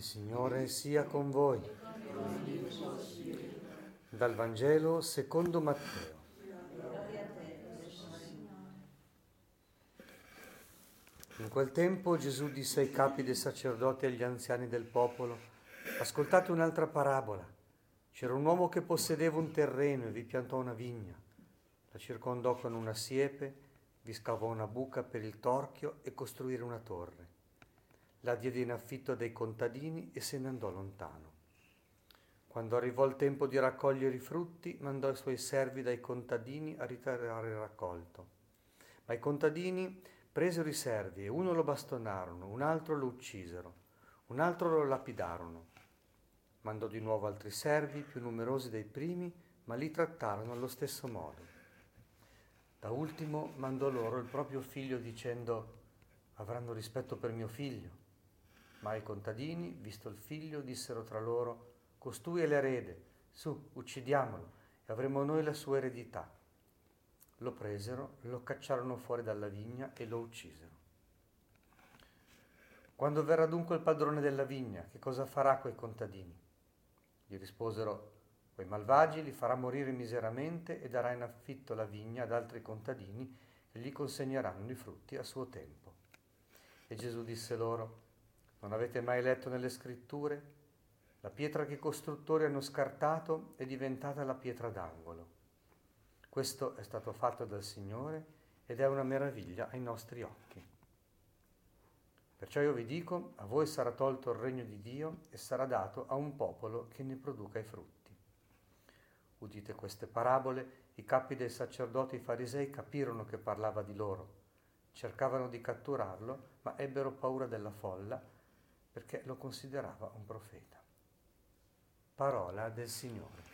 Il Signore sia con voi. Dal Vangelo secondo Matteo. In quel tempo Gesù disse ai capi dei sacerdoti e agli anziani del popolo, ascoltate un'altra parabola. C'era un uomo che possedeva un terreno e vi piantò una vigna, la circondò con una siepe, vi scavò una buca per il torchio e costruire una torre la diede in affitto a dei contadini e se ne andò lontano. Quando arrivò il tempo di raccogliere i frutti, mandò i suoi servi dai contadini a ritirare il raccolto. Ma i contadini presero i servi e uno lo bastonarono, un altro lo uccisero, un altro lo lapidarono. Mandò di nuovo altri servi, più numerosi dei primi, ma li trattarono allo stesso modo. Da ultimo mandò loro il proprio figlio dicendo avranno rispetto per mio figlio. Ma i contadini, visto il figlio, dissero tra loro, costui è l'erede, su, uccidiamolo, e avremo noi la sua eredità. Lo presero, lo cacciarono fuori dalla vigna e lo uccisero. Quando verrà dunque il padrone della vigna, che cosa farà quei contadini? Gli risposero, quei malvagi li farà morire miseramente e darà in affitto la vigna ad altri contadini che gli consegneranno i frutti a suo tempo. E Gesù disse loro, non avete mai letto nelle scritture? La pietra che i costruttori hanno scartato è diventata la pietra d'angolo. Questo è stato fatto dal Signore ed è una meraviglia ai nostri occhi. Perciò io vi dico, a voi sarà tolto il regno di Dio e sarà dato a un popolo che ne produca i frutti. Udite queste parabole, i capi dei sacerdoti e farisei capirono che parlava di loro. Cercavano di catturarlo, ma ebbero paura della folla perché lo considerava un profeta. Parola del Signore.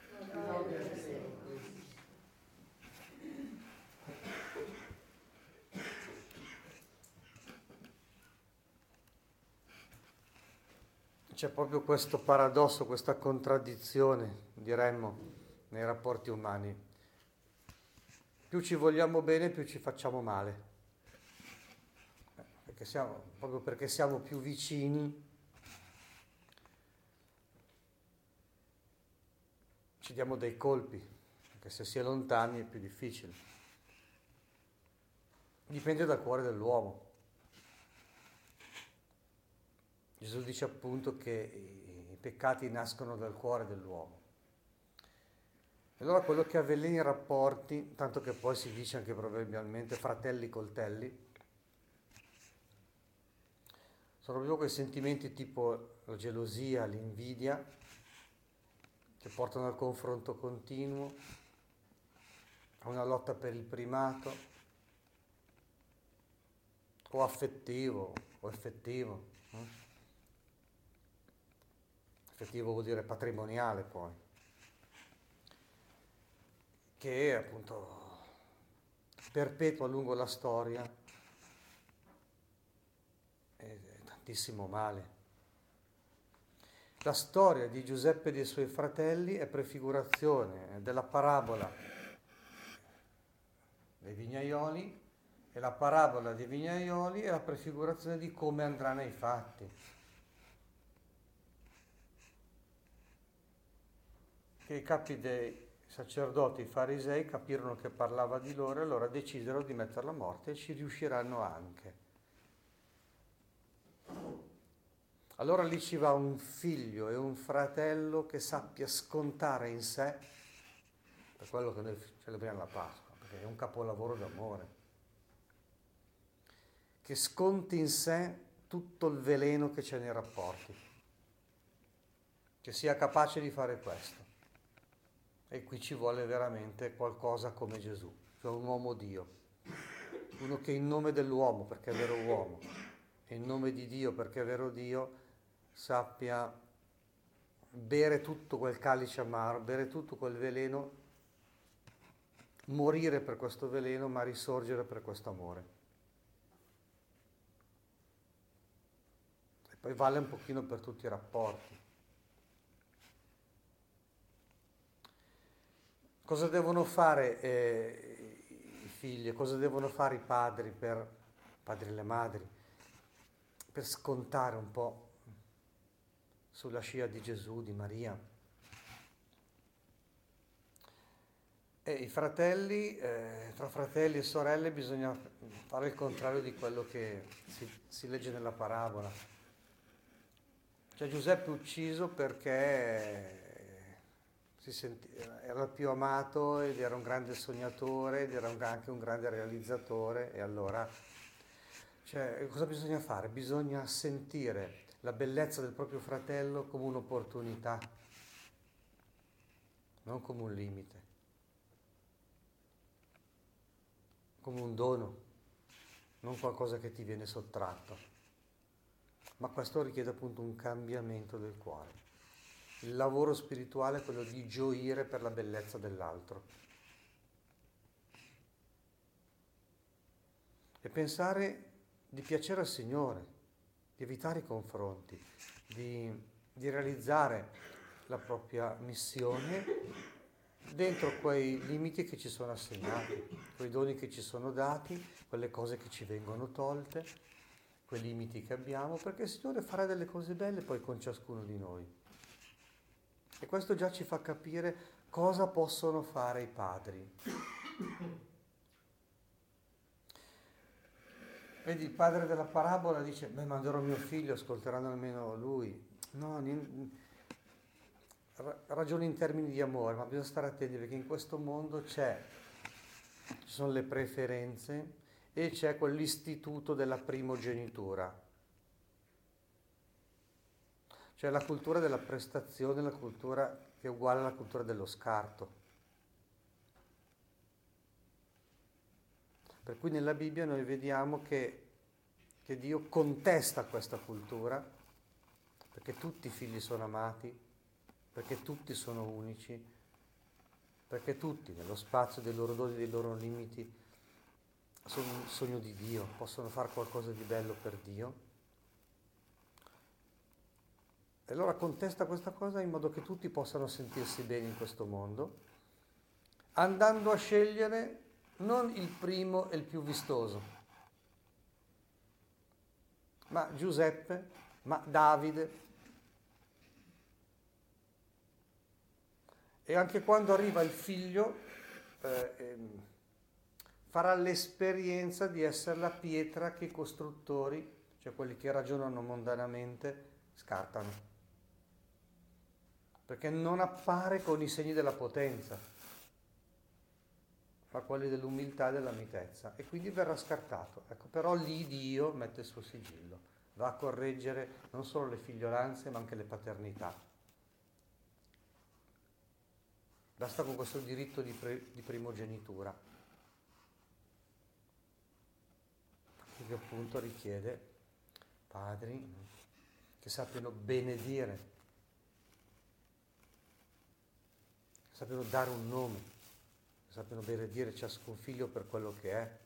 C'è proprio questo paradosso, questa contraddizione, diremmo, nei rapporti umani. Più ci vogliamo bene, più ci facciamo male. Perché siamo, proprio perché siamo più vicini, ci diamo dei colpi, perché se si è lontani è più difficile. Dipende dal cuore dell'uomo. Gesù dice appunto che i peccati nascono dal cuore dell'uomo. E allora quello che avvelena i rapporti, tanto che poi si dice anche probabilmente fratelli coltelli, sono proprio quei sentimenti tipo la gelosia, l'invidia, che portano al confronto continuo, a una lotta per il primato, o affettivo o effettivo. Eh? Effettivo vuol dire patrimoniale poi, che appunto perpetua lungo la storia e tantissimo male. La storia di Giuseppe e dei suoi fratelli è prefigurazione della parabola dei vignaioli e la parabola dei vignaioli è la prefigurazione di come andrà nei fatti. Che i capi dei sacerdoti, farisei, capirono che parlava di loro e allora decisero di metterla a morte e ci riusciranno anche. Allora lì ci va un figlio e un fratello che sappia scontare in sé, per quello che noi celebriamo la Pasqua, perché è un capolavoro d'amore, che sconti in sé tutto il veleno che c'è nei rapporti, che sia capace di fare questo. E qui ci vuole veramente qualcosa come Gesù, cioè un uomo Dio, uno che in nome dell'uomo, perché è vero uomo, e in nome di Dio, perché è vero Dio, sappia bere tutto quel calice amaro, bere tutto quel veleno, morire per questo veleno, ma risorgere per questo amore. E poi vale un pochino per tutti i rapporti. Cosa devono fare eh, i figli, cosa devono fare i padri per, padri e le madri, per scontare un po' sulla scia di Gesù, di Maria. E i fratelli, eh, tra fratelli e sorelle bisogna fare il contrario di quello che si, si legge nella parabola. Cioè Giuseppe ucciso perché senti, era più amato ed era un grande sognatore ed era un, anche un grande realizzatore e allora cioè, cosa bisogna fare? Bisogna sentire la bellezza del proprio fratello come un'opportunità, non come un limite, come un dono, non qualcosa che ti viene sottratto. Ma questo richiede appunto un cambiamento del cuore. Il lavoro spirituale è quello di gioire per la bellezza dell'altro. E pensare di piacere al Signore, di evitare i confronti, di, di realizzare la propria missione dentro quei limiti che ci sono assegnati, quei doni che ci sono dati, quelle cose che ci vengono tolte, quei limiti che abbiamo, perché il Signore farà delle cose belle poi con ciascuno di noi. E questo già ci fa capire cosa possono fare i padri. Vedi, il padre della parabola dice, beh, manderò mio figlio, ascolteranno almeno lui. No, ragioni in termini di amore, ma bisogna stare attenti perché in questo mondo c'è, ci sono le preferenze e c'è quell'istituto della primogenitura. Cioè la cultura della prestazione, la cultura che è uguale alla cultura dello scarto. Per cui nella Bibbia noi vediamo che, che Dio contesta questa cultura, perché tutti i figli sono amati, perché tutti sono unici, perché tutti nello spazio dei loro doni, dei loro limiti, sono un sogno di Dio, possono fare qualcosa di bello per Dio. E allora contesta questa cosa in modo che tutti possano sentirsi bene in questo mondo, andando a scegliere non il primo e il più vistoso, ma Giuseppe, ma Davide. E anche quando arriva il figlio, eh, ehm, farà l'esperienza di essere la pietra che i costruttori, cioè quelli che ragionano mondanamente, scartano. Perché non appare con i segni della potenza ma quelli dell'umiltà e della mitezza e quindi verrà scartato. Ecco, però lì Dio mette il suo sigillo, va a correggere non solo le figliolanze ma anche le paternità. Basta con questo diritto di, pre, di primogenitura, che appunto richiede padri che sappiano benedire, che sappiano dare un nome sappiano benedire ciascun figlio per quello che è.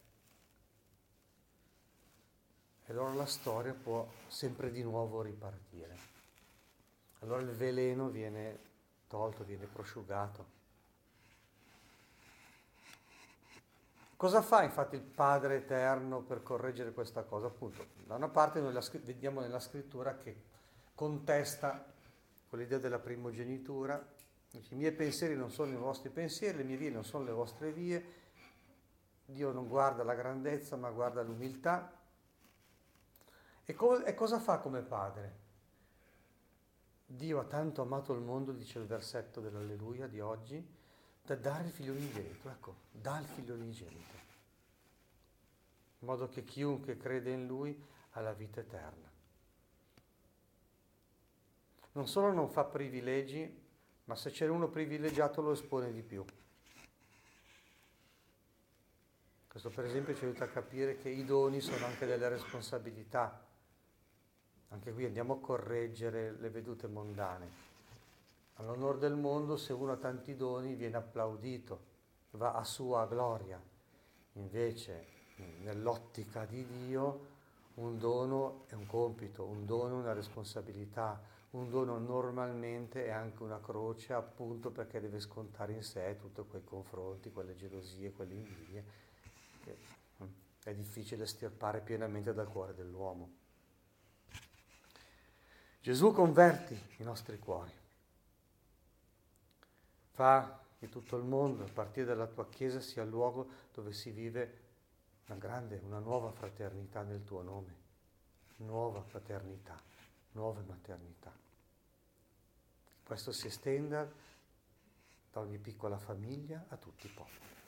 E allora la storia può sempre di nuovo ripartire. Allora il veleno viene tolto, viene prosciugato. Cosa fa infatti il Padre Eterno per correggere questa cosa? Appunto, da una parte noi vediamo nella scrittura che contesta quell'idea della primogenitura, i miei pensieri non sono i vostri pensieri, le mie vie non sono le vostre vie. Dio non guarda la grandezza, ma guarda l'umiltà. E, co- e cosa fa come padre? Dio ha tanto amato il mondo, dice il versetto dell'Alleluia di oggi, da dare il figlio unigenito. Ecco, dà il figlio unigenito. In modo che chiunque crede in lui ha la vita eterna. Non solo non fa privilegi, ma se c'è uno privilegiato lo espone di più. Questo per esempio ci aiuta a capire che i doni sono anche delle responsabilità. Anche qui andiamo a correggere le vedute mondane. All'onore del mondo, se uno ha tanti doni, viene applaudito, va a sua gloria. Invece, nell'ottica di Dio, un dono è un compito, un dono è una responsabilità, un dono normalmente è anche una croce appunto perché deve scontare in sé tutti quei confronti, quelle gelosie, quelle invidie che mm, è difficile stirpare pienamente dal cuore dell'uomo. Gesù converti i nostri cuori. Fa che tutto il mondo, a partire dalla tua Chiesa, sia il luogo dove si vive una grande, una nuova fraternità nel tuo nome, nuova fraternità, nuove maternità. Questo si estenda da ogni piccola famiglia a tutti i popoli.